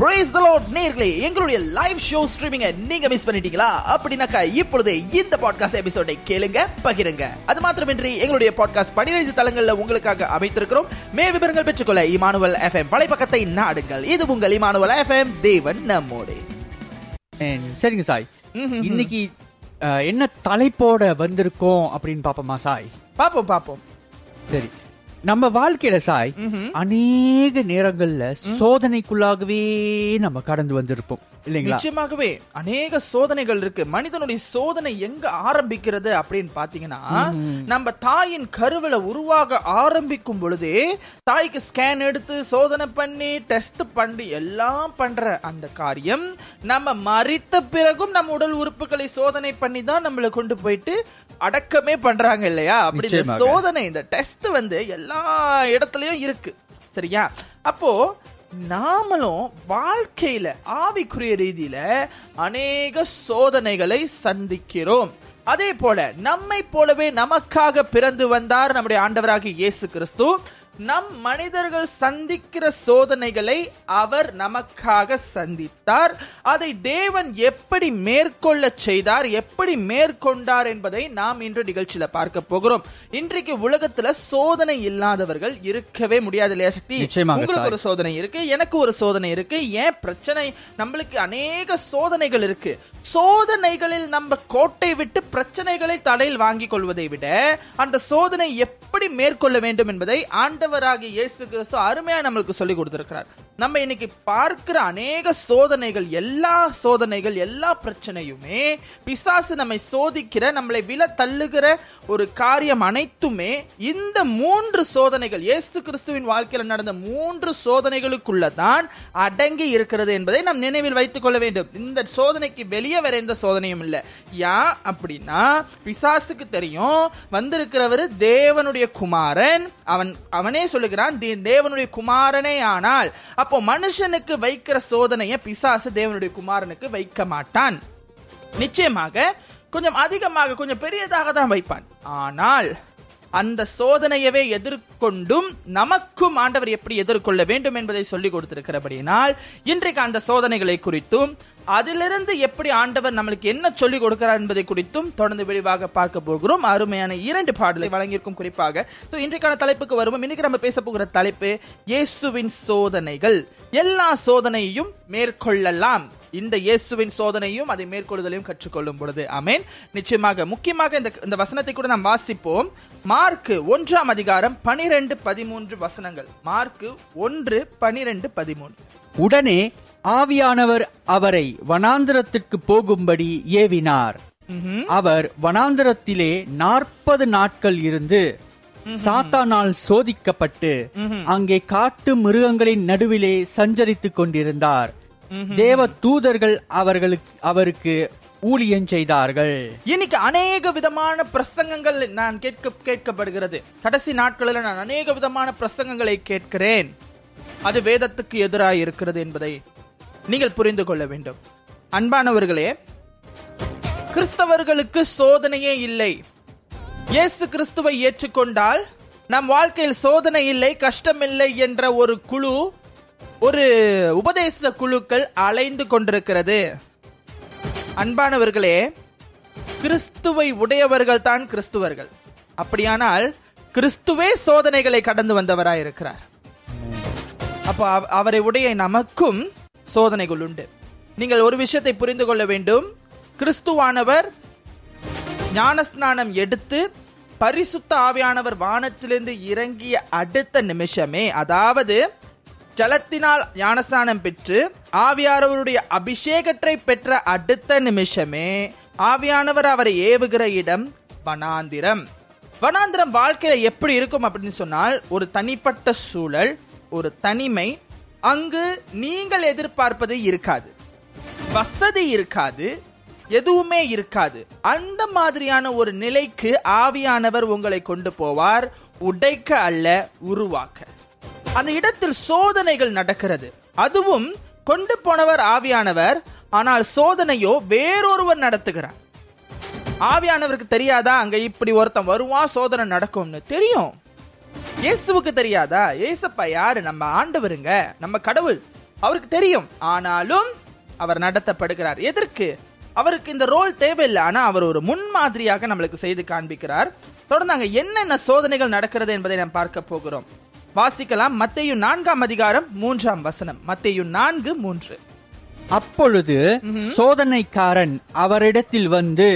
Praise the lord நேர்களே எங்களுடைய live show ஸ்ட்ரீமிங்க நீங்க மிஸ் பண்ணிட்டீங்களா? அப்படின்னாக்கா இப்பொழுது இந்த பாட்காஸ்ட் எபிசோடை கேளுங்க பகிருங்க. அது மாத்திரமின்றி எங்களுடைய பாட்காஸ்ட் பனிரெண்டு தளங்கள்ல உங்களுக்காக அமைத்திருக்கிறோம். மேல் விவரங்கள் பெற்றுக்கொள்ள இமானுவல் எஃப்எம் வலைப்பக்கத்தை நாடுங்கள். இது உங்கள் இமானுவல் எஃப்எம் தேவன் நம்மோடு. And சரிங்க சாய். இன்னைக்கு என்ன தலைப்போட வந்திருக்கோம் அப்படின்னு பாப்போமா சாய்? பாப்போம் பாப்போம் சரி. நம்ம வாழ்க்கையில சாய் அநேக நேரங்கள்ல சோதனைக்குள்ளாகவே நம்ம கடந்து வந்திருப்போம். இல்லைங்களா? நிச்சயமாகவே அநேக சோதனைகள் இருக்கு. மனிதனுடைய சோதனை எங்க ஆரம்பிக்கிறது அப்படின்னு பாத்தீங்கன்னா நம்ம தாயின் கருவில உருவாக ஆரம்பிக்கும் பொழுதே தாய்க்கு ஸ்கேன் எடுத்து சோதனை பண்ணி டெஸ்ட் பண்ணி எல்லாம் பண்ற அந்த காரியம் நம்ம மறித்த பிறகும் நம்ம உடல் உறுப்புகளை சோதனை பண்ணி தான் நம்மளை கொண்டு போயிட்டு அடக்கமே பண்றாங்க இல்லையா? அப்படி இந்த. சோதனை இந்த டெஸ்ட் வந்து எல்லா இடத்துலயும் இருக்கு. சரியா? அப்போ நாமளும் வாழ்க்கையில ஆவிக்குரிய ரீதியில அநேக சோதனைகளை சந்திக்கிறோம். அதே போல நம்மை போலவே நமக்காக பிறந்து வந்தார் நம்முடைய ஆண்டவராகிய இயேசு கிறிஸ்து. நம் மனிதர்கள் சந்திக்கிற சோதனைகளை அவர் நமக்காக சந்தித்தார். அதை தேவன் எப்படி மேற்கொள்ள செய்தார் எப்படி மேற்கொண்டார் என்பதை நாம் இன்று நிகழ்ச்சியில பார்க்க போகிறோம். இன்றைக்கு உலகத்துல சோதனை இல்லாதவர்கள் இருக்கவே முடியாது இல்லையா சக்தி? உங்களுக்கு. ஒரு சோதனை இருக்கு எனக்கு ஒரு சோதனை இருக்கு ஏன் பிரச்சனை நம்மளுக்கு அநேக சோதனைகள் இருக்கு. சோதனைகளில் நம்ம கோட்டை விட்டு பிரச்சனைகளை தடையில் வாங்கிக் கொள்வதை விட அந்த சோதனை எப்படி மேற்கொள்ள வேண்டும் என்பதை ஆண்டவராகிய இயேசு கிறிஸ்து அருமையா நம்மளுக்கு சொல்லி கொடுத்திருக்கிறார். நம்ம இன்னைக்கு பார்க்கிற அநேக சோதனைகள் எல்லா சோதனைகள் எல்லா பிரச்சனையுமே பிசாசு நம்மை சோதிக்கிற நம்மளை வில தள்ளுகிற ஒரு காரியம் அனைத்துமே இந்த மூன்று சோதனைகள் இயேசு கிறிஸ்துவின் வாழ்க்கையில் நடந்த மூன்று சோதனைகளுக்குள்ள தான் அடங்கி இருக்கிறது என்பதை நாம் நினைவில் வைத்துக் கொள்ள வேண்டும். இந்த சோதனைக்கு வெளியே வர எந்த சோதனையும் இல்லை. யா அப்படின்னா பிசாசுக்கு தெரியும் வந்திருக்கிறவர் தேவனுடைய குமாரன். அவன் அவனே சொல்லுகிறான் தேவனுடைய குமாரனே ஆனால் அப்போ மனுஷனுக்கு வைக்கிற சோதனையை பிசாசு தேவனுடைய குமாரனுக்கு வைக்க மாட்டான். நிச்சயமாக கொஞ்சம் அதிகமாக கொஞ்சம் பெரியதாக தான் வைப்பான். ஆனால் அந்த சோதனையவே எதிர்கொண்டும் நமக்கும் ஆண்டவர் எப்படி எதிர்கொள்ள வேண்டும் என்பதை சொல்லிக் கொடுத்திருக்கிறபடியினால் இன்றைக்கு அந்த சோதனைகளை குறித்தும் அதிலிருந்து எப்படி ஆண்டவர் நம்மளுக்கு என்ன சொல்லிக் கொடுக்கிறார் என்பதை குறித்தும் தொடர்ந்து விரிவாக பார்க்க போகிறோம். அருமையான இரண்டு பாடலை வழங்கியிருக்கும் குறிப்பாக. ஸோ இன்றைக்கான தலைப்புக்கு வருவோம். இன்னைக்கு நம்ம பேச போகிற தலைப்பு இயேசுவின் சோதனைகள். எல்லா சோதனையையும் மேற்கொள்ளலாம். இந்த இயேசுவின் சோதனையும் அதை மேற்கொள்ளுதலையும் கற்றுக்கொள்ளும் பொழுது. அமேன் நிச்சயமாக முக்கியமாக இந்த இந்த வசனத்தை கூட நாம் வாசிப்போம். மார்க்கு ஒன்றாம் அதிகாரம் பனிரெண்டு பதிமூன்று வசனங்கள். மார்க்கு ஒன்று பனிரெண்டு பதிமூன்று. உடனே ஆவியானவர் அவரை வனாந்திரத்திற்கு போகும்படி ஏவினார். அவர் வனாந்திரத்திலே நாற்பது நாட்கள் இருந்து சாத்தானால் சோதிக்கப்பட்டு அங்கே காட்டு மிருகங்களின் நடுவிலே சஞ்சரித்துக் கொண்டிருந்தார். தேவ தூதர்கள் அவர்களுக்கு அவருக்கு ஊழியம் செய்தார்கள். இன்னைக்கு அநேக விதமான பிரசங்கங்கள் நான் கேட்க கேட்கப்படுகிறது. கடைசி நாட்களில் நான் அநேக விதமான பிரசங்கங்களை கேட்கிறேன். அது வேதத்துக்கு எதிராக இருக்கிறது என்பதை நீங்கள் புரிந்து கொள்ள வேண்டும். அன்பானவர்களே கிறிஸ்தவர்களுக்கு சோதனையே இல்லை. இயேசு கிறிஸ்துவை ஏற்றுக்கொண்டால் நம் வாழ்க்கையில் சோதனை இல்லை கஷ்டம் இல்லை என்ற ஒரு குழு ஒரு உபதேச குழுக்கள் அலைந்து கொண்டிருக்கிறது. அன்பானவர்களே கிறிஸ்துவை உடையவர்கள் தான் கிறிஸ்துவர்கள். அப்படியானால் கிறிஸ்துவே சோதனைகளை கடந்து வந்தவராய் இருக்கிறார் அப்போ அவ- அவரை உடைய நமக்கும் சோதனைகள் உண்டு நீங்கள் ஒரு விஷயத்தை புரிந்து கொள்ள வேண்டும். கிறிஸ்துவானவர் ஞானஸ்நானம் எடுத்து பரிசுத்த ஆவியானவர் வானத்திலிருந்து இறங்கிய அடுத்த நிமிஷமே அதாவது ஜலத்தினால் ஞானஸ்நானம் பெற்று ஆவியானவருடைய அபிஷேகத்தை பெற்ற அடுத்த நிமிஷமே ஆவியானவர் அவரை ஏவுகிற இடம் வனாந்திரம். வனாந்திரம் வாழ்க்கையில எப்படி இருக்கும் அப்படின்னு சொன்னால் ஒரு தனிப்பட்ட சூழல் ஒரு தனிமை அங்கு நீங்கள் எதிர்பார்ப்பது இருக்காது. வசதி இருக்காது. எதுவுமே இருக்காது. அந்த மாதிரியான ஒரு நிலைக்கு ஆவியானவர் உங்களை கொண்டு போவார். உடைக்க அல்ல உருவாக்க. அந்த இடத்தில் சோதனைகள் நடக்கிறது. அதுவும் கொண்டு போனவர் ஆவியானவர் ஆனால் சோதனையோ வேறொருவர் நடத்துகிறார். ஆவியானவருக்கு தெரியாதா? அங்க இப்படி ஒருத்தன் வருவான் சோதனை நடக்கும்னு. தெரியும். இயேசுவுக்கு தெரியாதா? ஏசப்பா யாரு? நம்ம ஆண்டவருங்க. நம்ம கடவுள். அவருக்கு தெரியும். ஆனாலும் அவர் நடத்தப்படுகிறார். எதற்கு? அவருக்கு இந்த ரோல் தேவையில்லை. ஆனா அவர் ஒரு முன்மாதிரியாக நம்மளுக்கு செய்து காண்பிக்கிறார். தொடர்ந்து அங்க என்னென்ன சோதனைகள் நடக்கிறது என்பதை நாம் பார்க்க போகிறோம். வாசிக்கலாம். மத்தையும் நான்காம் அதிகாரம் மூன்றாம் வசனம். மத்தையும் நான்கு மூன்று. அப்பொழுது சோதனைக்காரன் அவரிடத்தில் வந்து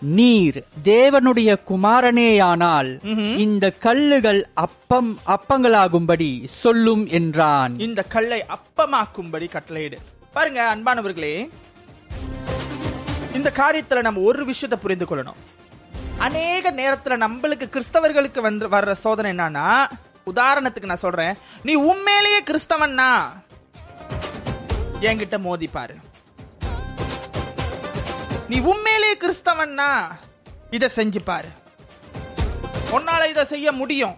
நீர் தேவனுடைய குமாரனேயானால் இந்த கல்லுகள் அப்பம் அப்பங்களாகும்படி சொல்லும் என்றான். இந்த கல்லை அப்பமாக்கும்படி கட்டளையிடு. பாருங்க அன்பானவர்களே. இந்த காரியத்துல நம்ம ஒரு விஷயத்தை புரிந்து கொள்ளணும். அநேக நேரத்துல நம்மளுக்கு கிறிஸ்தவர்களுக்கு வந்து வர்ற சோதனை என்னன்னா உதாரணத்துக்கு நான் சொல்றேன். நீ உண்மையிலேயே கிறிஸ்தவன்னா என்கிட்ட மோதி பாரு. நீ உண்மையிலேயே கிறிஸ்தவன்னா இத செஞ்சு பாரு. உன்னால இத செய்ய முடியும்.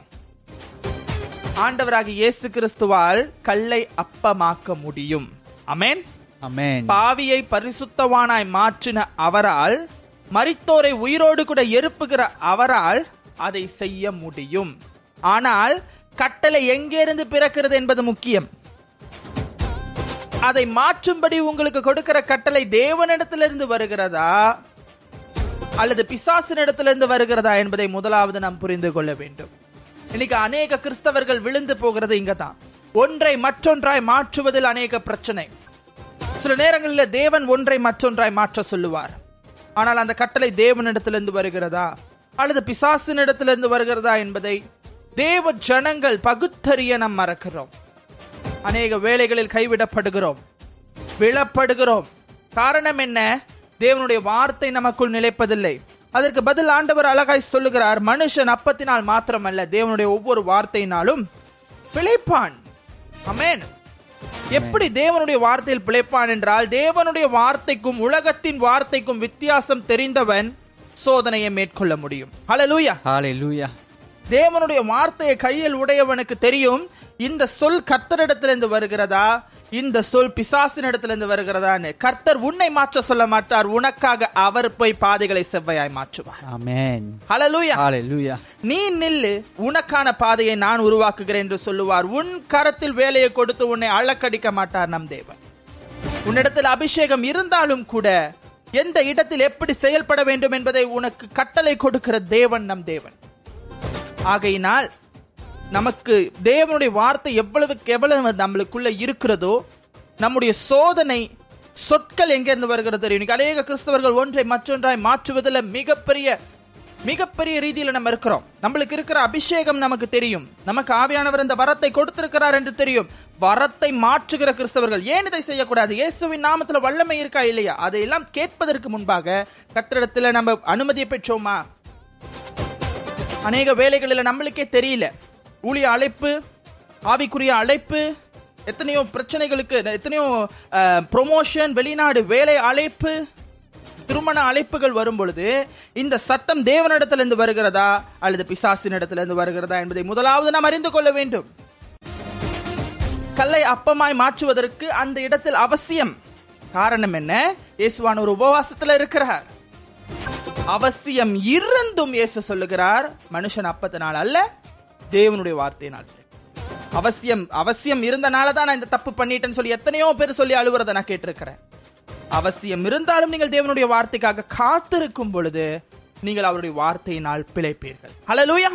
ஆண்டவராக இயேசு கிறிஸ்துவால் கல்லை அப்பமாக்க முடியும். அமேன் அமேன் பாவியை பரிசுத்தவானாய் மாற்றின அவரால் மரித்தோரை உயிரோடு கூட எழுப்புகிற அவரால் அதை செய்ய முடியும். ஆனால் கட்டளை எங்கிருந்து பிறக்கிறது என்பது முக்கியம். அதை மாற்றும்படி உங்களுக்கு கொடுக்கிற கட்டளை தேவனிடத்திலிருந்து வருகிறதா? அல்லது பிசாசினிடத்திலிருந்து வருகிறதா என்பதை முதலாவது நாம் புரிந்து கொள்ள வேண்டும். இன்னைக்கு அநேக கிறிஸ்தவர்கள் விழுந்து போகிறது இங்கதான். ஒன்றை மற்றொன்றாய் மாற்றுவதில் அநேக பிரச்சனை. சில நேரங்களில் தேவன் ஒன்றை மற்றொன்றாய் மாற்ற சொல்லுவார். ஆனால் அந்த கட்டளை தேவனிடத்திலிருந்து வருகிறதா? அல்லது பிசாசினிடத்திலிருந்து வருகிறதா என்பதை தேவ ஜனங்கள் பகுத்தறிய நாம் மறக்கிறோம். அநேக வேளைகளில் கைவிடப்படுகிறோம். விழப்படுகிறோம். காரணம் என்ன? தேவனுடைய வார்த்தை நமக்குள் நிலைப்பதில்லை. அதற்கு பதில் ஆண்டவர் அழகாய் சொல்லுகிறார் மனுஷன் அப்பத்தினால் மாத்திரமல்ல தேவனுடைய ஒவ்வொரு வார்த்தையினாலும் பிழைப்பான். அமேன் எப்படி தேவனுடைய வார்த்தையில் பிழைப்பான் என்றால் தேவனுடைய வார்த்தைக்கும் உலகத்தின் வார்த்தைக்கும் வித்தியாசம் தெரிந்தவன் சோதனையை மேற்கொள்ள முடியும். ஹalleluya ஹalleluya தேவனுடைய வார்த்தையை கையில் உடையவனுக்கு தெரியும் இந்த சொல் கர்த்தரிடத்திலிருந்து வருகிறதா? இந்த சொல் பிசாசினிடத்திலிருந்து வருகிறதான்னு கர்த்தர் உன்னை மாற்ற சொல்ல மாட்டார். உனக்காக அவர் போய் பாதைகளை செவ்வையாய் மாற்றுவார். நீ நில்லு. உனக்கான பாதையை நான் உருவாக்குகிறேன் என்று சொல்லுவார். உன் கரத்தில் வேலையை கொடுத்து உன்னை அழக்கடிக்க மாட்டார் நம் தேவன். உன்னிடத்தில் அபிஷேகம் இருந்தாலும் கூட எந்த இடத்தில் எப்படி செயல்பட வேண்டும் என்பதை உனக்கு கட்டளை கொடுக்கிற தேவன் நம் தேவன். ஆகையினால் நமக்கு தேவனுடைய வார்த்தை எவ்வளவுக்கு எவ்வளவு நம்மளுக்குள்ள இருக்கிறதோ நம்முடைய சோதனை சொற்கள் எங்கிருந்து வருகிறது தெரியும்? அநேக கிறிஸ்தவர்கள் ஒன்றை மற்றொன்றாய் மாற்றுவதில் மிகப்பெரிய மிகப்பெரிய ரீதியில் நம்ம இருக்கிறோம். நம்மளுக்கு இருக்கிற அபிஷேகம் நமக்கு தெரியும். நமக்கு ஆவியானவர் இந்த வரத்தை கொடுத்திருக்கிறார் என்று தெரியும். வரத்தை மாற்றுகிற கிறிஸ்தவர்கள் ஏன் இதை செய்யக்கூடாது? இயேசுவின் நாமத்தில் வல்லமை இருக்கா இல்லையா? அதையெல்லாம் கேட்பதற்கு முன்பாக கத்திரத்தில் நம்ம அனுமதியை பெற்றோமா? அநேக வேலைகளில் நம்மளுக்கே தெரியல. ஊழிய அழைப்பு ஆவிக்குரிய அழைப்பு எத்தனையோ பிரச்சனைகளுக்கு எத்தனையோ ப்ரொமோஷன் வெளிநாடு வேலை அழைப்பு திருமண அழைப்புகள் வரும் பொழுது இந்த சத்தம் தேவனிடத்திலிருந்து வருகிறதா அல்லது பிசாசினிடத்திலிருந்து வருகிறதா என்பதை முதலாவது நாம் அறிந்து கொள்ள வேண்டும். கல்லை அப்பமாய் மாற்றுவதற்கு அந்த இடத்தில் அவசியம். காரணம் என்ன? இயேசுவான் ஒரு உபவாசத்துல இருக்கிறார். அவசியம் இருந்தும் இயேசு சொல்லுகிறார் மனுஷன் அப்பத்தினால் அல்ல தேவனுடைய வார்த்தையினால் அவசியம் அவசியம் இருந்தனால தான் நான் இந்த தப்பு பண்ணிட்டேன்னு சொல்லி எத்தனையோ பேர் சொல்லி அழுவுறதை நான் கேட்டிருக்கிறேன். அவசியம் இருந்தாலும் நீங்கள் தேவனுடைய வார்த்தைக்காக காத்திருக்கும் பொழுது நீங்கள் அவருடைய வார்த்தையினால் பிழைப்பீர்கள். ஹalleluya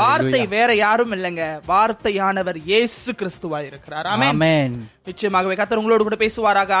வார்த்தை வேற யாரும் இல்லைங்க. வார்த்தையானவர் இயேசு கிறிஸ்துவா இருக்கிறார். நிச்சயமாகவே கத்தர் உங்களோடு கூட பேசுவாராக.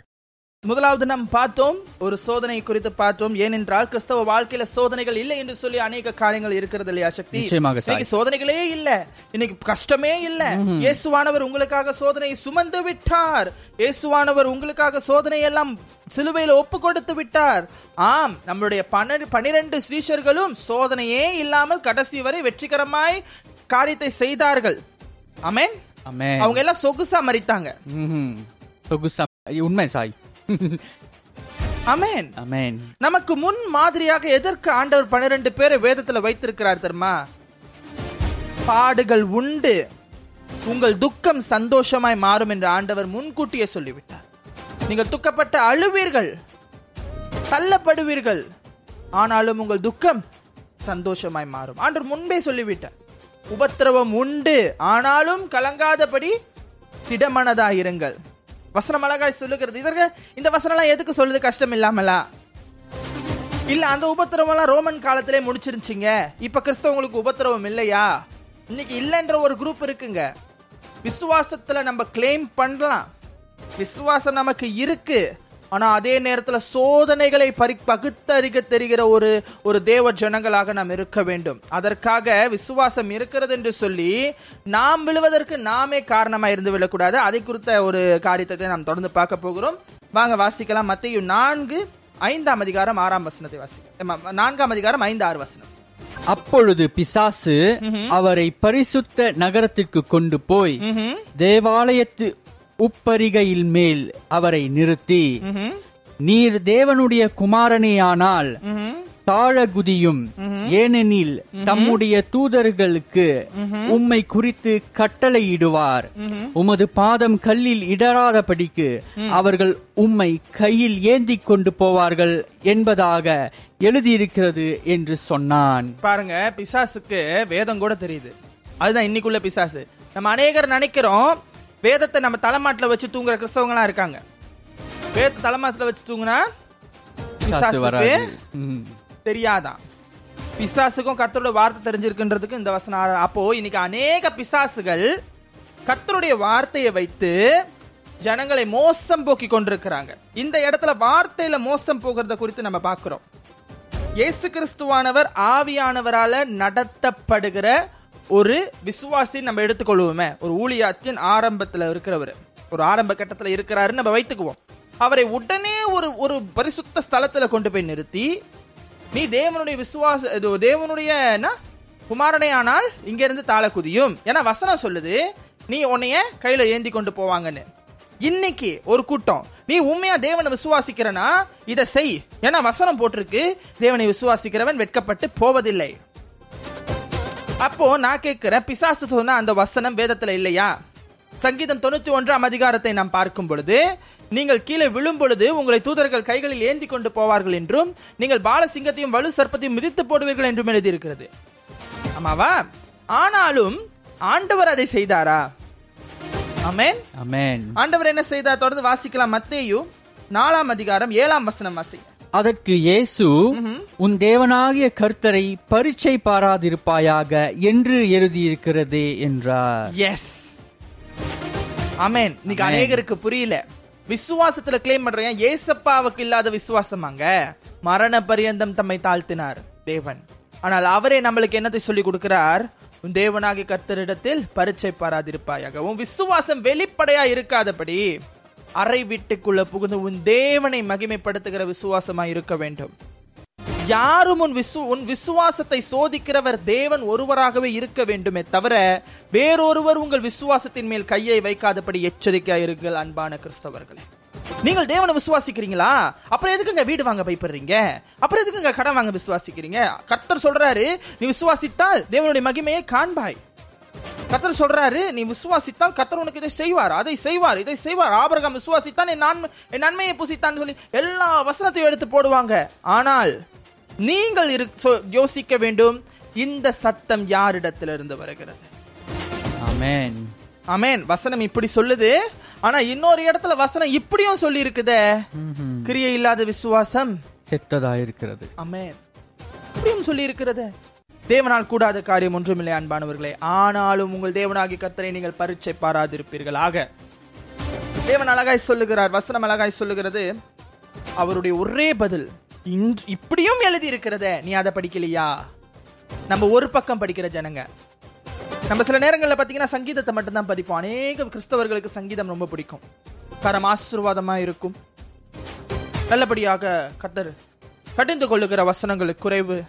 முதலாவது நாம் பார்த்தோம் ஒரு சோதனை குறித்து பார்த்தோம். ஏனென்றால் கிறிஸ்தவ வாழ்க்கையில சோதனைகள் இல்லை என்று சொல்லி அநேக காரியங்கள் இருக்கிறது இல்லையா சக்தி. இன்னைக்கு சோதனைகளே இல்ல. இன்னைக்கு கஷ்டமே இல்ல. இயேசுவானவர் உங்களுக்காக சோதனையை சுமந்து விட்டார். இயேசுவானவர் உங்களுக்காக சோதனை எல்லாம் சிலுவையில ஒப்பு கொடுத்து விட்டார். ஆம் நம்மளுடைய பன்னிர- பன்னிரண்டு சீஷர்களும் சோதனையே இல்லாமல் கடைசி வரை வெற்றிகரமாய் காரியத்தை செய்தார்கள். Amen. அவங்க எல்லாம் சொகுசா மறித்தாங்க. சொகுசா உண்மை சாய். ஆமென் அமேன் நமக்கு முன் மாதிரியாக எதற்கு ஆண்டவர் பன்னிரண்டு பேரை வேதத்துல வைத்திருக்கிறார் தெரியுமா? பாடுகள் உண்டு. உங்கள் துக்கம் சந்தோஷமாய் மாறும் என்று ஆண்டவர் முன்கூட்டியே சொல்லிவிட்டார். நீங்கள் துக்கப்பட்ட அழுவீர்கள் தள்ளப்படுவீர்கள் ஆனாலும் உங்கள் துக்கம் சந்தோஷமாய் மாறும். ஆண்டவர் முன்பே சொல்லிவிட்டார். உபத்திரவம் உண்டு ஆனாலும் கலங்காதபடி திடமனதாயிருங்கள். வசனம் அழகாய் சொல்லுகிறது. இதற்கு இந்த வசனம்லாம் எதுக்கு சொல்லுது? கஷ்டம் இல்லாமலா? இல்ல அந்த உபத்திரவம் எல்லாம் ரோமன் காலத்திலே முடிச்சிருந்துச்சிங்க. இப்ப கிறிஸ்தவங்களுக்கு உபத்திரவம் இல்லையா? இன்னைக்கு இல்லைன்ற ஒரு குரூப் இருக்குங்க. விசுவாசத்துல நம்ம கிளைம் பண்ணலாம். விசுவாசம் நமக்கு இருக்கு. ஆனா அதே நேரத்துல சோதனைகளை பரி பகுத்தறிக தெரிகிற ஒரு ஒரு தேவ ஜனங்களாக நாம் இருக்க வேண்டும். அதற்காக விசுவாசம் இருக்கிறது என்று சொல்லி நாம் விழுவதற்கு நாமே காரணமா இருந்து விடக்கூடாது. அதை குறித்த ஒரு காரியத்தை நாம் தொடர்ந்து பார்க்க போகிறோம். வாங்க வாசிக்கலாம். மத்திய நான்கு ஐந்தாம் அதிகாரம் ஆறாம் வசனத்தை வாசி ஆமா, நான்காம் அதிகாரம் ஐந்து ஆறு வசனம். அப்பொழுது பிசாசு அவரை பரிசுத்த நகரத்திற்கு கொண்டு போய் தேவாலயத்து உப்பரிகையில் மேல் அவரை நிறுத்தி. நீர் தேவனுடைய குமாரனேயானால் தாழகுதியும் ஏனெனில் தம்முடைய தூதர்களுக்கு உம்மை குறித்து கட்டளையிடுவார். உமது பாதம் கல்லில் இடராதபடிக்கு அவர்கள் உம்மை கையில் ஏந்திக் கொண்டு போவார்கள் என்பதாக எழுதியிருக்கிறது என்று சொன்னான். பாருங்க பிசாசுக்கு வேதம் கூட தெரியுது. அதுதான் இன்னைக்குள்ள பிசாசு. நம்ம அநேகர் நினைக்கிறோம் வேதத்தை நம்ம தலைமாட்டுல வச்சு தூங்குற கிறிஸ்தவங்களா இருக்காங்க. வேதத்தை தலைமாட்டுல வச்சு தூங்குனா பிசாசுக்கு. தெரியாதான். பிசாசுக்கும் கர்த்தரோட வார்த்தை தெரிஞ்சிருக்குன்றதுக்கு இந்த வசனம் அப்போ இன்னைக்கு அநேக பிசாசுகள் கர்த்தருடைய வார்த்தையை வைத்து ஜனங்களை மோசம் போக்கி கொண்டிருக்கிறாங்க. இந்த இடத்துல வார்த்தையில மோசம் போகிறத குறித்து நம்ம பார்க்கிறோம். இயேசு கிறிஸ்துவானவர் ஆவியானவரால நடத்தப்படுகிற ஒரு விசுவாசி நம்ம எடுத்துக்கொள்வோமே. ஒரு ஊழியாத்தின் ஆரம்பத்துல இருக்கிறவர். ஒரு ஆரம்ப கட்டத்துல இருக்கிறாருன்னு நம்ம வைத்துக்குவோம். அவரை உடனே ஒரு ஒரு பரிசுத்த ஸ்தலத்துல கொண்டு போய் நிறுத்தி நீ தேவனுடைய விசுவாச இது தேவனுடைய என்ன? குமாரனே ஆனால் இங்க இருந்து தாழ குதியும். ஏன்னா வசனம் சொல்லுது நீ உன்னைய கையில ஏந்தி கொண்டு போவாங்கன்னு. இன்னைக்கு ஒரு கூட்டம். நீ உண்மையா தேவனை விசுவாசிக்கிறனா? இதை செய். ஏன்னா வசனம் போட்டிருக்கு தேவனை விசுவாசிக்கிறவன் வெட்கப்பட்டு போவதில்லை. அப்போ நான் கேட்கிறேன் பிசாசு சொன்ன அந்த வசனம் வேதத்துல இல்லையா? சங்கீதம் தொண்ணூத்தி ஒன்றாம் அதிகாரத்தை நாம் பார்க்கும் பொழுது நீங்கள் கீழே விழும் பொழுது உங்களை தூதர்கள் கைகளில் ஏந்தி கொண்டு போவார்கள் என்றும் நீங்கள் பாலசிங்கத்தையும் வலு சர்ப்பத்தையும் மிதித்து போடுவீர்கள் என்றும் எழுதியிருக்கிறது. ஆமாவா? ஆனாலும் ஆண்டவர் அதை செய்தாரா? ஆமென். அமேன் ஆண்டவர் என்ன செய்தார்? தொடர்ந்து வாசிக்கலாம். மத்தேயு நாலாம் அதிகாரம் ஏழாம் வசனம் வாசி. அதற்கு இயேசு உன் தேவனாகிய கர்த்தரை பரீட்சை பாராதிருப்பாயாக என்று எழுதியிருக்கிறதே என்றார். எஸ் ஆமென் இன்னைக்கு. அநேகருக்கு புரியல. விசுவாசத்துல கிளைம் பண்றேன் ஏசப்பாவுக்கு இல்லாத விசுவாசமாங்க மரண பரியந்தம் தம்மை தாழ்த்தினார் தேவன். ஆனால் அவரே நம்மளுக்கு என்னத்தை சொல்லி கொடுக்கிறார்? உன் தேவனாகிய கர்த்தரிடத்தில் பரீட்சை பாராதிருப்பாயாக. உன் விசுவாசம் வெளிப்படையா இருக்காதபடி அறை வீட்டுக்குள்ள புகுந்து உன் தேவனை மகிமைப்படுத்துகிற விசுவாசமா இருக்க வேண்டும். யாரும் உன் விசு உன் விசுவாசத்தை சோதிக்கிறவர் தேவன் ஒருவராகவே இருக்க வேண்டுமே தவிர வேறொருவர் உங்கள் விசுவாசத்தின் மேல் கையை வைக்காதபடி எச்சரிக்கையா இருங்கள் அன்பான கிறிஸ்தவர்களே. நீங்கள் தேவனை விசுவாசிக்கிறீங்களா? அப்புறம் எதுக்குங்க வீடு வாங்க பயப்படுறீங்க? அப்புறம் எதுக்குங்க கடன் வாங்க விசுவாசிக்கிறீங்க? கர்த்தர் சொல்றாரு நீ விசுவாசித்தால் தேவனுடைய மகிமையை காண்பாய். கத்தர் சொல்றாரு நீ விசுவாசித்தால் கத்தர் உனக்கு இதை செய்வார். அதை செய்வார் இதை செய்வார். ஆபரகம் விசுவாசித்தான் என் நன்மை என் நன்மையை புசித்தான் சொல்லி எல்லா வசனத்தையும் எடுத்து போடுவாங்க. ஆனால் நீங்கள் இரு- யோசிக்க வேண்டும் இந்த சத்தம் யாரிடத்திலிருந்து வருகிறது? ஆமென். ஆமென். வசனம் இப்படி சொல்லுது. ஆனா இன்னொரு இடத்துல வசனம் இப்படியும் சொல்லி இருக்குதே கிரியை இல்லாத விசுவாசம் செத்ததா இருக்கிறது ஆமென். இப்படியும் சொல்லி இருக்கிறது தேவனால் கூடாத காரியம் ஒன்றுமில்லை அன்பானவர்களே. ஆனாலும் உங்கள் தேவனாகி கத்தரை நீங்கள் பரீட்சை பாராதிருப்பீர்களாக. தேவன் அழகாய் சொல்லுகிறார் வசனம் அழகாய் சொல்லுகிறது. அவருடைய ஒரே பதில் இன்று இப்படியும் எழுதி இருக்கிறதே நீ அதை படிக்கலையா? நம்ம ஒரு பக்கம் படிக்கிற ஜனங்க. நம்ம சில நேரங்களில் பார்த்தீங்கன்னா சங்கீதத்தை மட்டும்தான் படிப்போம். அநேக கிறிஸ்தவர்களுக்கு சங்கீதம் ரொம்ப பிடிக்கும். கரம் ஆசீர்வாதமா இருக்கும். நல்லபடியாக கத்தர் கடிந்து கொள்ளுகிற வசனங்களுக்கு குறைவு.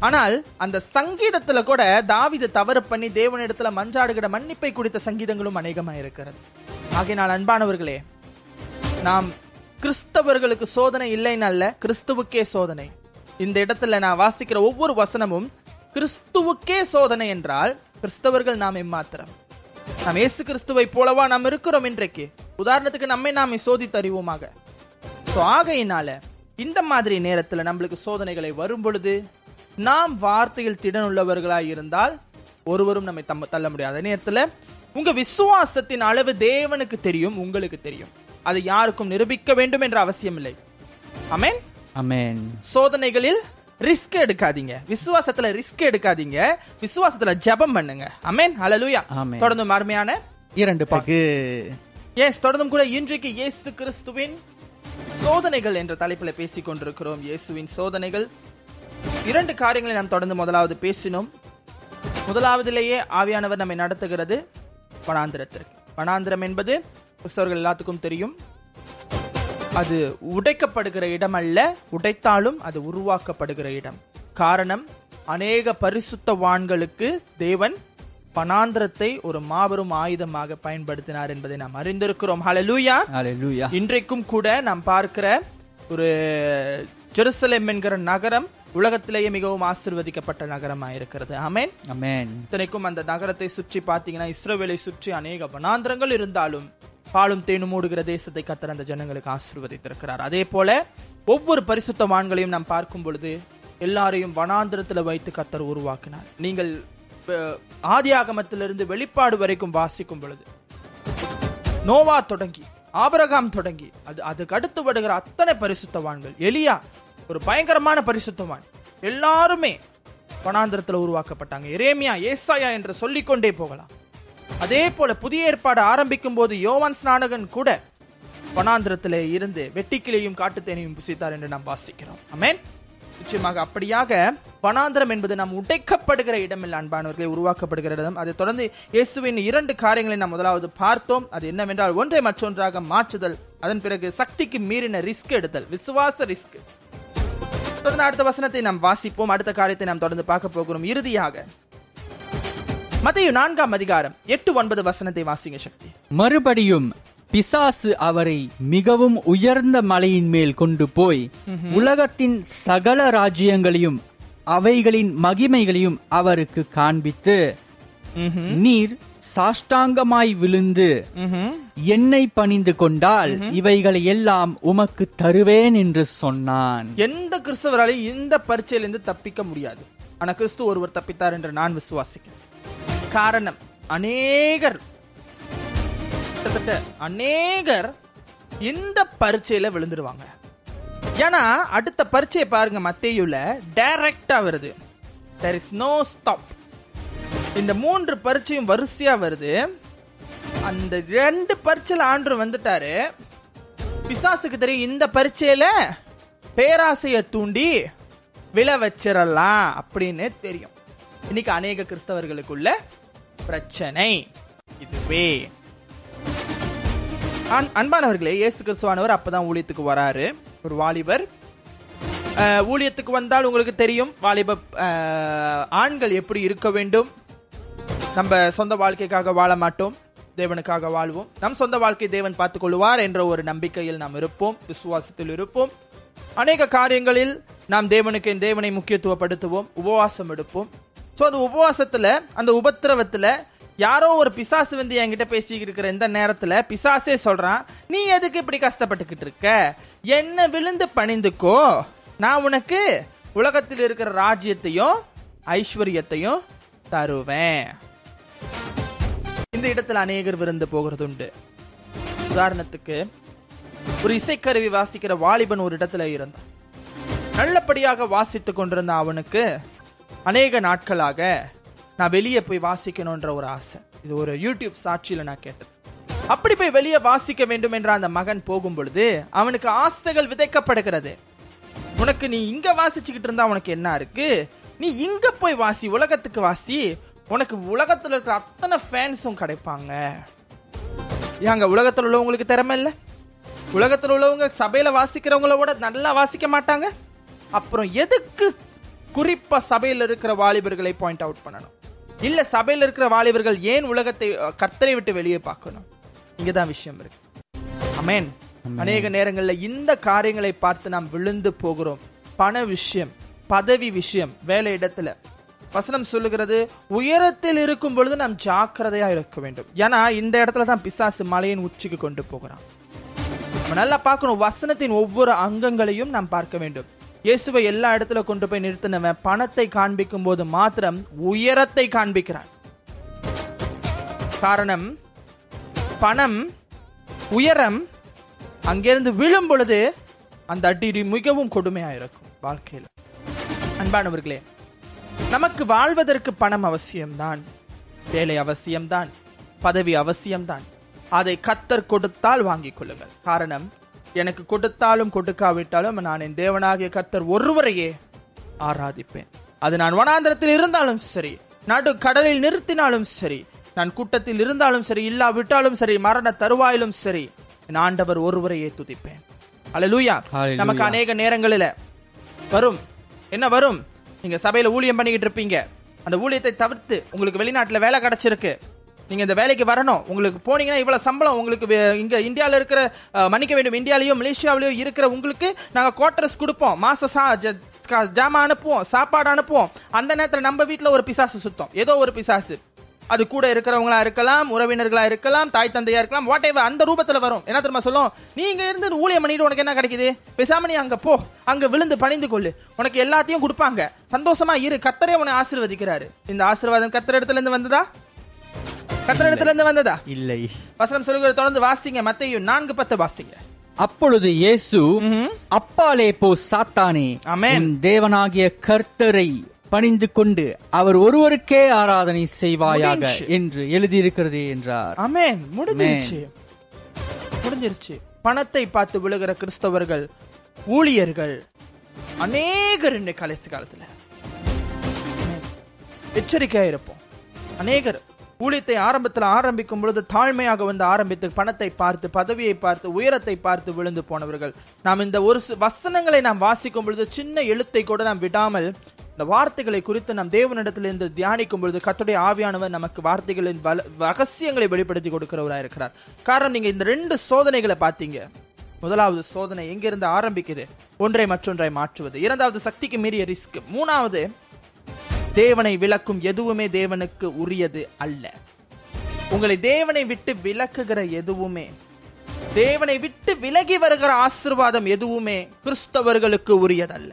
ஆனால் அந்த சங்கீதத்துல கூட தாவிது தவறு பண்ணி தேவனிடத்துல மஞ்சாடுகிற மன்னிப்பை குறித்த சங்கீதங்களும் அநேகமா இருக்கிறது ஆகையினால் அன்பானவர்களே நாம் கிறிஸ்தவர்களுக்கு சோதனை இல்லைன்னு அல்ல கிறிஸ்துவுக்கே சோதனை. இந்த இடத்துல நான் வாசிக்கிற ஒவ்வொரு வசனமும் கிறிஸ்துவுக்கே சோதனை என்றால் கிறிஸ்தவர்கள் நாம் எம்மாத்திரம். நாம் இயேசு கிறிஸ்துவை போலவா நாம் இருக்கிறோம் இன்றைக்கு? உதாரணத்துக்கு நம்மை நாம் சோதித்து அறிவோமாக ஆகையினால இந்த மாதிரி நேரத்துல நம்மளுக்கு சோதனைகளை வரும் பொழுது நாம் வார்த்தையில் திடனுள்ளவர்களாய் இருந்தால் ஒருவரும் நம்மை தள்ள முடியாது. அதே நேரத்துல உங்க விசுவாசத்தின் அளவு தேவனுக்கு தெரியும் உங்களுக்கு தெரியும். அது யாருக்கும் நிரூபிக்க வேண்டும் என்ற அவசியம் இல்லை. ஆமென் சோதனைகளில் ரிஸ்க் எடுக்காதீங்க. விசுவாசத்துல ரிஸ்க் எடுக்காதீங்க. விசுவாசத்துல ஜெபம் பண்ணுங்க. அமேன் ஹalleluya ஆமென். தொடர்ந்து அருமையான இரண்டு பகு எஸ் தொடர்ந்தும் கூட இன்றைக்கு இயேசு கிறிஸ்துவின் சோதனைகள் என்ற தலைப்பில் பேசிக் கொண்டிருக்கிறோம் இயேசுவின் சோதனைகள். இரண்டு காரியங்களை நாம் தொடர்ந்து முதலாவது பேசினோம். முதலாவதிலேயே ஆவியானவர் நம்மை நடத்துகிறது. வனாந்திரத்திற்கு. வனாந்திரம் என்பது கிறிஸ்தவர்கள் எல்லாத்துக்கும் தெரியும். அது உடைக்கப்படுகிற இடம் அல்ல உடைத்தாலும் அது உருவாக்கப்படுகிற இடம். காரணம் அநேக பரிசுத்தவான்களுக்கு தேவன் பனாந்திரத்தை ஒரு மாபெரும் ஆயுதமாக பயன்படுத்தினார் என்பதை நாம் அறிந்திருக்கிறோம். ஹalleluya இன்றைக்கும் கூட நாம் பார்க்கிற ஒரு ஜெருசலேம் என்கிற நகரம் உலகத்திலேயே மிகவும் ஆசிர்வதிக்கப்பட்ட நகரமாக இருக்கிறது ஆமென். ஆமென். இத்தனைக்கும் அந்த நகரத்தை சுற்றி பார்த்தீங்கன்னா இஸ்ரவேலை சுற்றி அநேக வனாந்திரங்கள் இருந்தாலும் பாலும் தேனும் மூடுகிற தேசத்தை கத்தர் அந்த ஜனங்களுக்கு ஆசீர்வதித்திருக்கிறார். அதே போல ஒவ்வொரு பரிசுத்தவான்களையும் நாம் பார்க்கும் பொழுது எல்லாரையும் வனாந்திரத்தில் வைத்து கத்தர் உருவாக்கினார். நீங்கள் அஹ், ஆதியாகமத்திலிருந்து வெளிப்பாடு வரைக்கும் வாசிக்கும் பொழுது நோவா தொடங்கி ஆபரகாம் தொடங்கி அது அதுக்கு அடுத்து வருகிற அத்தனை பரிசுத்தவான்கள் எலியா ஒரு பயங்கரமான பரிசுத்தவான். எல்லாருமே வனாந்திரத்துல உருவாக்கப்பட்டாங்க. எரேமியா ஏசாயா என்று சொல்லிக்கொண்டே போகலாம். அதே போல புதிய ஏற்பாடு ஆரம்பிக்கும் போது யோவான் ஸ்நானகன் கூட வனாந்திரத்திலே இருந்து வெட்டிக்கிளையும் காட்டுத்தேனையும் புசித்தார் என்று நாம் வாசிக்கிறோம். அமேன் நிச்சயமாக அப்படியாக வனாந்திரம் என்பது நாம் உடைக்கப்படுகிற இடமில் அன்பானவர்களை உருவாக்கப்படுகிற இடம். அதை தொடர்ந்து இயேசுவின் இரண்டு காரியங்களை நாம் முதலாவது பார்த்தோம். அது என்னவென்றால் ஒன்றை மற்றொன்றாக மாற்றுதல் அதன் பிறகு சக்திக்கு மீறின ரிஸ்க் எடுத்தல் விசுவாச ரிஸ்க். தொடர்ந்து அடுத்த வசனத்தை நாம் வாசிப்போம். அடுத்த காரியத்தை நாம் தொடர்ந்து பார்க்க போகிறோம். இறுதியாக மத்திய நான்காம் அதிகாரம் எட்டு ஒன்பது வசனத்தை வாசிங்க சக்தி. மறுபடியும் பிசாசு அவரை மிகவும் உயர்ந்த மலையின் மேல் கொண்டு போய் உலகத்தின் சகல ராஜ்யங்களையும் அவைகளின் மகிமைகளையும் அவருக்கு காண்பித்து நீர் சாஷ்டாங்கமாய் விழுந்து என்னை பணிந்து கொண்டால் இவைகளை எல்லாம் உமக்கு தருவேன் என்று சொன்னான். எந்த கிறிஸ்தவராலையும் இந்த பரீட்சையிலிருந்து தப்பிக்க முடியாது. ஆனா கிறிஸ்து ஒருவர் தப்பித்தார் என்று நான் விசுவாசிக்கிறேன். காரணம் அநேகர் கிட்டத்தட்ட அநேகர் இந்த பரீட்சையில விழுந்துருவாங்க. ஏன்னா அடுத்த பரீட்சையை பாருங்க மத்தேயுல டைரக்டா வருது. There இஸ் நோ ஸ்டாப் இந்த மூன்று பரீட்சையும் வரிசையா வருது. அந்த ரெண்டு பரீட்சையில் ஆண்டு வந்துட்டாரு. பிசாசுக்கு தெரியும் இந்த பரீட்சையில பேராசைய தூண்டி விழ வச்சிடலாம் அப்படின்னு தெரியும். இன்னைக்கு அநேக கிறிஸ்தவர்களுக்குள்ள பிரச்சனை இதுவே. அன்பானவர்களே இயேசு கிறிஸ்துவானவர் அப்பதான் ஊழியத்துக்கு வராரு. ஒரு வாலிபர். ஊழியத்துக்கு வந்தால் உங்களுக்கு தெரியும் வாலிப ஆண்கள் எப்படி இருக்க வேண்டும்? நம்ம சொந்த வாழ்க்கைக்காக வாழ மாட்டோம் தேவனுக்காக வாழ்வோம். நம் சொந்த வாழ்க்கை தேவன் பார்த்துக் கொள்வார் என்ற ஒரு நம்பிக்கையில் நாம் இருப்போம் விசுவாசத்தில் இருப்போம். அநேக காரியங்களில் நாம் தேவனுக்கு தேவனை முக்கியத்துவப்படுத்துவோம் உபவாசம் எடுப்போம். சோ அந்த உபவாசத்துல அந்த உபத்திரவத்துல யாரோ ஒரு பிசாசு வந்து என்கிட்ட பேசிக்கிட்டு இருக்கிற இந்த நேரத்துல பிசாசே சொல்றான் நீ எதுக்கு இப்படி கஷ்டப்பட்டுக்கிட்டு இருக்க? என்ன விழுந்து பணிந்துக்கோ நான் உனக்கு உலகத்தில் இருக்கிற ராஜ்யத்தையும் ஐஸ்வர்யத்தையும் தருவேன். இந்த இடத்துல அநேகர் விருந்து போகிறது உண்டு உதாரணத்துக்கு ஒரு இசைக்கருவி வாசிக்கிற வாலிபன் ஒரு இடத்துல இருந்தான். நல்லபடியாக வாசித்துக் கொண்டிருந்த அவனுக்கு அநேக நாட்களாக நான் வெளியே போய் வாசிக்கணும்ன்ற ஒரு ஆசை. இது ஒரு யூடியூப் சாட்சியில நான் கேட்டது. அப்படி போய் வெளியே வாசிக்க வேண்டும் என்ற அந்த மகன் போகும் பொழுது அவனுக்கு ஆசைகள் விதைக்கப்படுகிறது. உனக்கு நீ இங்க வாசிச்சுக்கிட்டு இருந்தா உனக்கு என்ன இருக்கு? நீ இங்க போய் வாசி உலகத்துக்கு வாசி உனக்கு உலகத்துல இருக்கிற அத்தனை ஃபேன்ஸும் கிடைப்பாங்க. ஏங்க உலகத்துல உள்ளவங்களுக்கு திறமை இல்ல? உலகத்துல உள்ளவங்க சபையில வாசிக்கிறவங்கள விட நல்லா வாசிக்க மாட்டாங்க? அப்புறம் எதுக்கு குறிப்பா சபையில இருக்கிற வாலிபர்களை பாயிண்ட் அவுட் பண்ணணும்? இல்ல சபையில இருக்கிற வாலிபர்கள் ஏன் உலகத்தை கர்த்தரை விட்டு வெளியே பார்க்கணும்? இங்கதான் விஷயம் இருக்கு. அமேன் அநேக நேரங்கள்ல இந்த காரியங்களை பார்த்து நாம் விழுந்து போகிறோம். பண விஷயம் பதவி விஷயம் வேலை இடத்துல. வசனம் சொல்லுகிறது உயரத்தில் இருக்கும் பொழுது நாம் ஜாக்கிரதையா இருக்க வேண்டும். ஏன்னா இந்த இடத்துல தான் பிசாசு மலையின் உச்சிக்கு கொண்டு போகிறான். நம்ம நல்லா பார்க்கணும் வசனத்தின் ஒவ்வொரு அங்கங்களையும் நாம் பார்க்க வேண்டும். இயேசுவை எல்லா இடத்துல கொண்டு போய் நிறுத்தினவன் பணத்தை காண்பிக்கும் போது மாத்திரம் உயரத்தை காண்பிக்கிறான். காரணம் பணம் உயரம் அங்கிருந்து விழும் பொழுது அந்த அடி மிகவும் கொடுமையா இருக்கும் வாழ்க்கையில். அன்பானவர்களே நமக்கு வாழ்வதற்கு பணம் அவசியம்தான். வேலை அவசியம்தான். பதவி அவசியம்தான். அதை கத்தர் கொடுத்தால் வாங்கிக் கொள்ளுங்கள். காரணம் எனக்கு கொடுத்தாலும் கொடுக்காவிட்டாலும் நான் என் தேவனாகிய கர்த்தர் ஒருவரையே ஆராதிப்பேன். அது நான் வனாந்திரத்தில் இருந்தாலும் சரி நடு கடலில் நிறுத்தினாலும் சரி நான் கூட்டத்தில் இருந்தாலும் சரி இல்லாவிட்டாலும் சரி மரண தருவாயிலும் சரி என் ஆண்டவர் ஒருவரையே துதிப்பேன். ஹalleluya. நமக்கு அநேக நேரங்களில வரும். என்ன வரும்? நீங்க சபையில ஊழியம் பண்ணிக்கிட்டு இருப்பீங்க. அந்த ஊழியத்தை தவிர்த்து உங்களுக்கு வெளிநாட்டுல வேலை கிடைச்சிருக்கு. நீங்க இந்த வேலைக்கு வரணும். உங்களுக்கு போனீங்கன்னா இவ்வளவு சம்பளம் உங்களுக்கு வே- இங்க இந்தியாவில் இருக்கிற மன்னிக்க வேண்டும் இந்தியாலயோ மலேசியாவிலயோ இருக்கிற உங்களுக்கு நாங்க குவார்டர்ஸ் கொடுப்போம். மாச சா ஜ- கா- ஜாமான் அனுப்புவோம் சாப்பாடு அனுப்புவோம். அந்த நேரத்தில் நம்ம வீட்டில் ஒரு பிசாசு சுத்தம். ஏதோ ஒரு பிசாசு. அது கூட இருக்கிறவங்களா இருக்கலாம் உறவினர்களா இருக்கலாம் தாய் தந்தையா இருக்கலாம் வாட் அந்த ரூபத்துல வரும். என்ன தெரியுமா சொல்லும்? நீங்க இருந்து ஊழியம் பண்ணிட்டு உனக்கு என்ன கிடைக்குது? பேசாம நீ அங்க போ. அங்க விழுந்து பணிந்து கொள்ளு. உனக்கு எல்லாத்தையும் கொடுப்பாங்க. சந்தோஷமா இரு. கத்தரே உன்னை ஆசீர்வதிக்கிறாரு. இந்த ஆசீர்வாதம் கத்தர் இடத்துல இருந்து வந்ததா? கத்தர் இடத்துல இருந்து வந்ததா? இல்லை. வசனம் சொல்லுகிற தொடர்ந்து வாசிங்க. மத்தையும் நான்கு பத்து வாசிங்க. அப்பொழுது இயேசு அப்பாலே போ சாத்தானே. உன் தேவனாகிய கர்த்தரை பணிந்து கொண்டு அவர் ஒருவருக்கே ஆராதனை செய்வாயாக. என்று எழுதியிருக்கிறதே என்றார். அமேன் முடிஞ்சிருச்சு. முடிஞ்சிருச்சு. பணத்தை பார்த்து விழுகிற கிறிஸ்தவர்கள் ஊழியர்கள் அநேகர் கலைச்சு காலத்துல. எச்சரிக்கையா இருப்போம். அநேகர் ஊழியத்தை ஆரம்பத்தில் ஆரம்பிக்கும் பொழுது தாழ்மையாக வந்து ஆரம்பித்து பணத்தை பார்த்து பதவியை பார்த்து உயரத்தை பார்த்து விழுந்து போனவர்கள். நாம் இந்த ஒரு வசனங்களை நாம் வாசிக்கும் பொழுது சின்ன எழுத்தை கூட நாம் விடாமல் இந்த வார்த்தைகளை குறித்து நாம் தேவனிடத்திலிருந்து தியானிக்கும் பொழுது கத்துடைய ஆவியானவர் நமக்கு வார்த்தைகளின் வல- ரகசியங்களை வெளிப்படுத்தி கொடுக்கிறவராக இருக்கிறார். காரணம் நீங்க இந்த ரெண்டு சோதனைகளை பார்த்தீங்க. முதலாவது சோதனை எங்கிருந்து ஆரம்பிக்குது? ஒன்றை மற்றொன்றை மாற்றுவது. இரண்டாவது சக்திக்கு மீறிய ரிஸ்க். மூணாவது தேவனை விளக்கும் எதுவுமே தேவனுக்கு உரியது அல்ல. உங்களை தேவனை விட்டு விளக்குகிற எதுவுமே தேவனை விட்டு விலகி வருகிற ஆசீர்வாதம் எதுவுமே கிறிஸ்தவர்களுக்கு உரியதல்ல.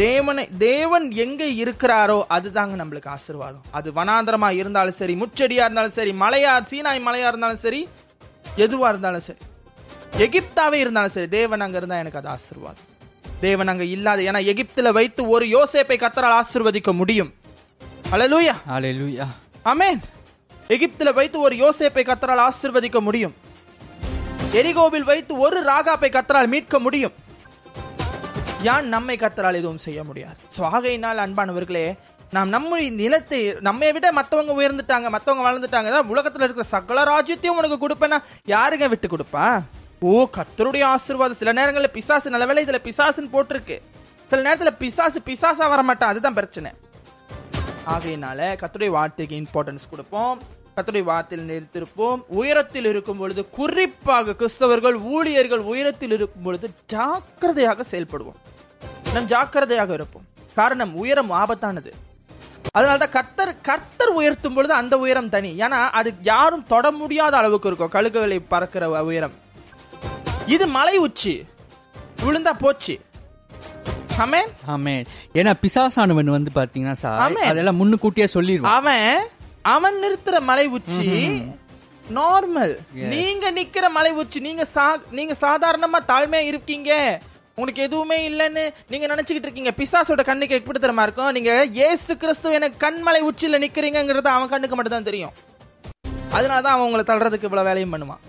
தேவனை தேவன் எங்க இருக்கிறாரோ அதுதாங்க நம்மளுக்கு ஆசீர்வாதம். அது வனாந்தரமா இருந்தாலும் சரி முச்செடியா இருந்தாலும் சரி மலையா சீனாய் மலையா இருந்தாலும் சரி எதுவா இருந்தாலும் சரி எகிப்தாவே இருந்தாலும் சரி தேவன் அங்க இருந்தா எனக்கு அது ஆசீர்வாதம். தேவன் அங்க இல்லாத ஏன்னா எகிப்துல வைத்து ஒரு யோசேப்பை கத்தரால் ஆசீர்வதிக்க முடியும். அல்லேலூயா ஹalleluya ஆமென் எகிப்துல வைத்து ஒரு யோசேப்பை கத்தரால் ஆசீர்வதிக்க முடியும். எரிகோவில் வைத்து ஒரு ராகாப்பை கத்தரால் மீட்க முடியும். யான் நம்மை கத்தரால் எதுவும் செய்ய முடியாது. சோ ஆகையினால் அன்பானவர்களே நாம் நம்ம நிலத்தை நம்மை விட மத்தவங்க உயர்ந்துட்டாங்க மத்தவங்க வளர்ந்துட்டாங்க அதான் உலகத்துல இருக்கிற சகல ராஜ்யத்தையும் உனக்கு கொடுப்பேன்னா யாருங்க விட்டு கொடுப்பா? ஓ கத்தருடைய ஆசீர்வாதம். சில நேரங்களில் பிசாசு நல்லவேளை இதுல பிசாசுன்னு போட்டிருக்கு. சில நேரத்துல பிசாசு பிசாசா வர மாட்டான் அதுதான் பிரச்சனை. ஆகையினால கத்துடைய வார்த்தைக்கு இம்பார்ட்டன்ஸ் கொடுப்போம். கத்துடைய வார்த்தையில் நிறுத்திருப்போம். உயரத்தில் இருக்கும் பொழுது குறிப்பாக கிறிஸ்தவர்கள் ஊழியர்கள் உயரத்தில் இருக்கும் பொழுது ஜாக்கிரதையாக செயல்படுவோம். நாம் ஜாக்கிரதையாக இருப்போம். காரணம் உயரம் ஆபத்தானது. அதனாலதான் கர்த்தர் கர்த்தர் உயர்த்தும் பொழுது அந்த உயரம் தனி. ஏன்னா அது யாரும் தொட முடியாத அளவுக்கு இருக்கும். கழுகுகளை பறக்கிற உயரம். இது மலை உச்சி. விழுந்தா போச்சு. ஆமென் ஆமென் ஏன்னா பிசாசானவன் வந்து பாத்தீங்கன்னா சார். அதெல்லாம் முன்னுக்கூட்டியே சொல்லிடுவான். அவன் அவன் நிறுத்துற மலை உச்சி நார்மல் நீங்க நிக்கிற மலை உச்சி நீங்க நீங்க சாதாரணமா தாழ்மையா இருக்கீங்க. உங்களுக்கு எதுவுமே இல்லைன்னு நீங்க நினைச்சுக்கிட்டு இருக்கீங்க. பிசாசோட கண்ணுக்கு எப்படி தரமா இருக்கும்? நீங்க ஏசு கிறிஸ்து எனக்கு கண்மலை உச்சியில நிக்கிறீங்கிறது அவன் கண்ணுக்கு மட்டும் தான் தெரியும். அதனாலதான் அவன் உங்களை தள்ளுறதுக்கு இவ்வளவு வேலையும் பண்ணுவான்.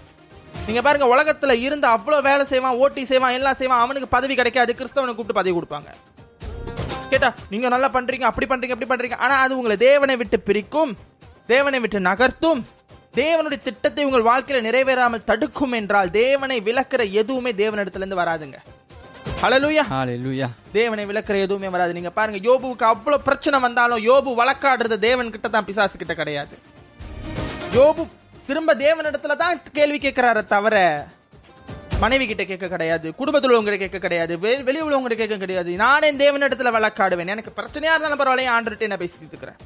நீங்க பாருங்க உலகத்துல இருந்து அவ்வளவு வேலை செய்வான் ஓட்டி செய்வான் எல்லாம் செய்வான் அவனுக்கு பதவி கிடைக்காது கிறிஸ்தவனை கூப்பிட்டு பதவி கொடுப்பாங்க. கேட்டா நீங்க நல்லா பண்றீங்க அப்படி பண்றீங்க அப்படி பண்றீங்க. ஆனா அது உங்களை தேவனை விட்டு பிரிக்கும் தேவனை விட்டு நகர்த்தும். தேவனுடைய திட்டத்தை உங்கள் வாழ்க்கையில நிறைவேறாமல் தடுக்கும் என்றால் தேவனை விளக்குற எதுவுமே தேவனிடத்துல இருந்து வராதுங்க. ஹalleluya ஹalleluya தேவனை விளக்குற எதுவுமே வராது. நீங்க பாருங்க யோபுவுக்கு அவ்வளவு பிரச்சனை வந்தாலும் யோபு வழக்காடுறது தேவன் கிட்ட தான் பிசாசு கிட்ட கிடையாது. யோபு திரும்ப தேவனிடத்துல தான் கேள்வி கேட்கிறாரே தவிர மனைவி கிட்ட கேட்க கிடையாது குடும்பத்தில் உள்ளவங்க கேட்க கிடையாது வெ- வெளிய உள்ளவங்க கேட்க கிடையாது. நானே தேவனிடத்துல வழக்காடுவேன். எனக்கு பிரச்சனையா இருந்தாலும் பரவாயில்ல ஆண்டுகிட்ட நான் பேசிட்டு இருக்கிறேன்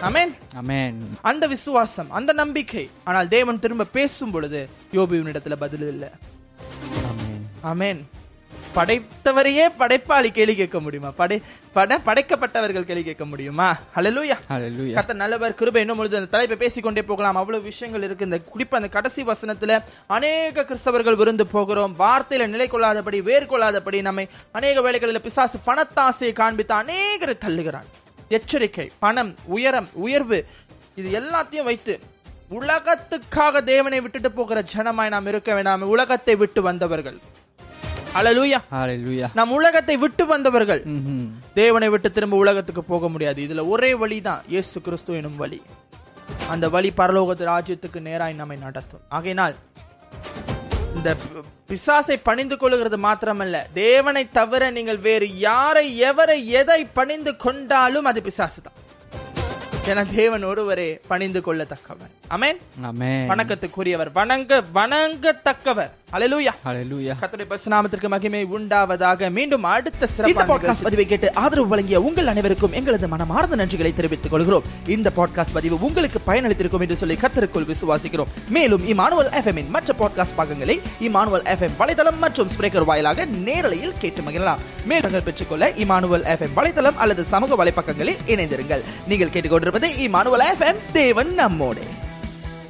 ஆமென் ஆமென் அந்த விசுவாசம் அந்த நம்பிக்கை. ஆனால் தேவன் திரும்ப பேசும் பொழுது யோபுவினிடத்துல பதில் இல்லை. ஆமென் படைத்தவரையே படைப்பாளி கேள்வி கேட்க முடியுமா? படை பட படைக்கப்பட்டவர்கள் கேள்வி கேட்க முடியுமா? கத்த நல்லவர் கிருபை இன்னும் பொழுது அந்த தலைப்பை பேசிக்கொண்டே போகலாம். அவ்வளவு விஷயங்கள் இருக்கு. இந்த குறிப்பா அந்த கடைசி வசனத்துல அநேக கிறிஸ்தவர்கள் விருந்து போகிறோம். வார்த்தையில நிலை கொள்ளாதபடி வேர் கொள்ளாதபடி நம்மை அநேக வேளைகளில் பிசாசு பணத்தாசையை காண்பித்து அநேகரை தள்ளுகிறான் எச்சரிக்கை பணம் உயரம் உயர்வு இது எல்லாத்தையும் வைத்து உலகத்துக்காக தேவனை விட்டுட்டு போகிற ஜனமாய் நாம் இருக்க வேண்டாம். உலகத்தை விட்டு வந்தவர்கள். நாம் உலகத்தை விட்டு வந்தவர்கள். தேவனை விட்டு திரும்ப உலகத்துக்கு போக முடியாது. இதுல ஒரே வழி தான் இயேசு கிறிஸ்து எனும் வழி. அந்த வழி பரலோகத்து ராஜ்யத்துக்கு நேராய் நம்மை நடத்தும். ஆகையினால் இந்த பிசாசை பணிந்து கொள்ளுகிறது மாத்திரமல்ல. தேவனை தவிர நீங்கள் வேறு யாரை எவரை எதை பணிந்து கொண்டாலும் அது பிசாசு தான் என தேவன் ஒருவரே பணிந்து கொள்ளத்தக்கவர். அமேன் வணக்கத்துக்குரியவர். வணங்க வணங்கத்தக்கவர். கர்த்தருடைய பரிசுநாமத்திற்கு மகிமை உண்டாவதாக. மீண்டும் அடுத்த இந்த சிறப்பு பாட்காஸ்ட் பதிவை கேட்டு ஆதரவு வழங்கிய உங்கள் அனைவருக்கும் எங்களது மனமார்ந்த நன்றிகளை தெரிவித்துக் கொள்கிறோம். இந்த பாட்காஸ்ட் பதிவு உங்களுக்கு பயனளித்திருக்கும் என்று சொல்லி கத்தருக்குள் விசுவாசிக்கிறோம். மேலும் இமானுவல் எஃப்எம் இன் மற்ற பாட்காஸ்ட் பாகங்களை இமானுவல் எஃப்எம் வலைதளம் மற்றும் ஸ்பிரேக்கர் வாயிலாக நேரலையில் கேட்டு மகிழலாம். மேலும் பெற்றுக்கொள்ள இமானுவல் எஃப்எம் வலைதளம் அல்லது சமூக வலைப்பக்கங்களில் இணைந்திருங்கள். நீங்கள் கேட்டுக்கொண்டிருப்பது இமானுவல் எஃப்எம் தேவன் நம்மோடு.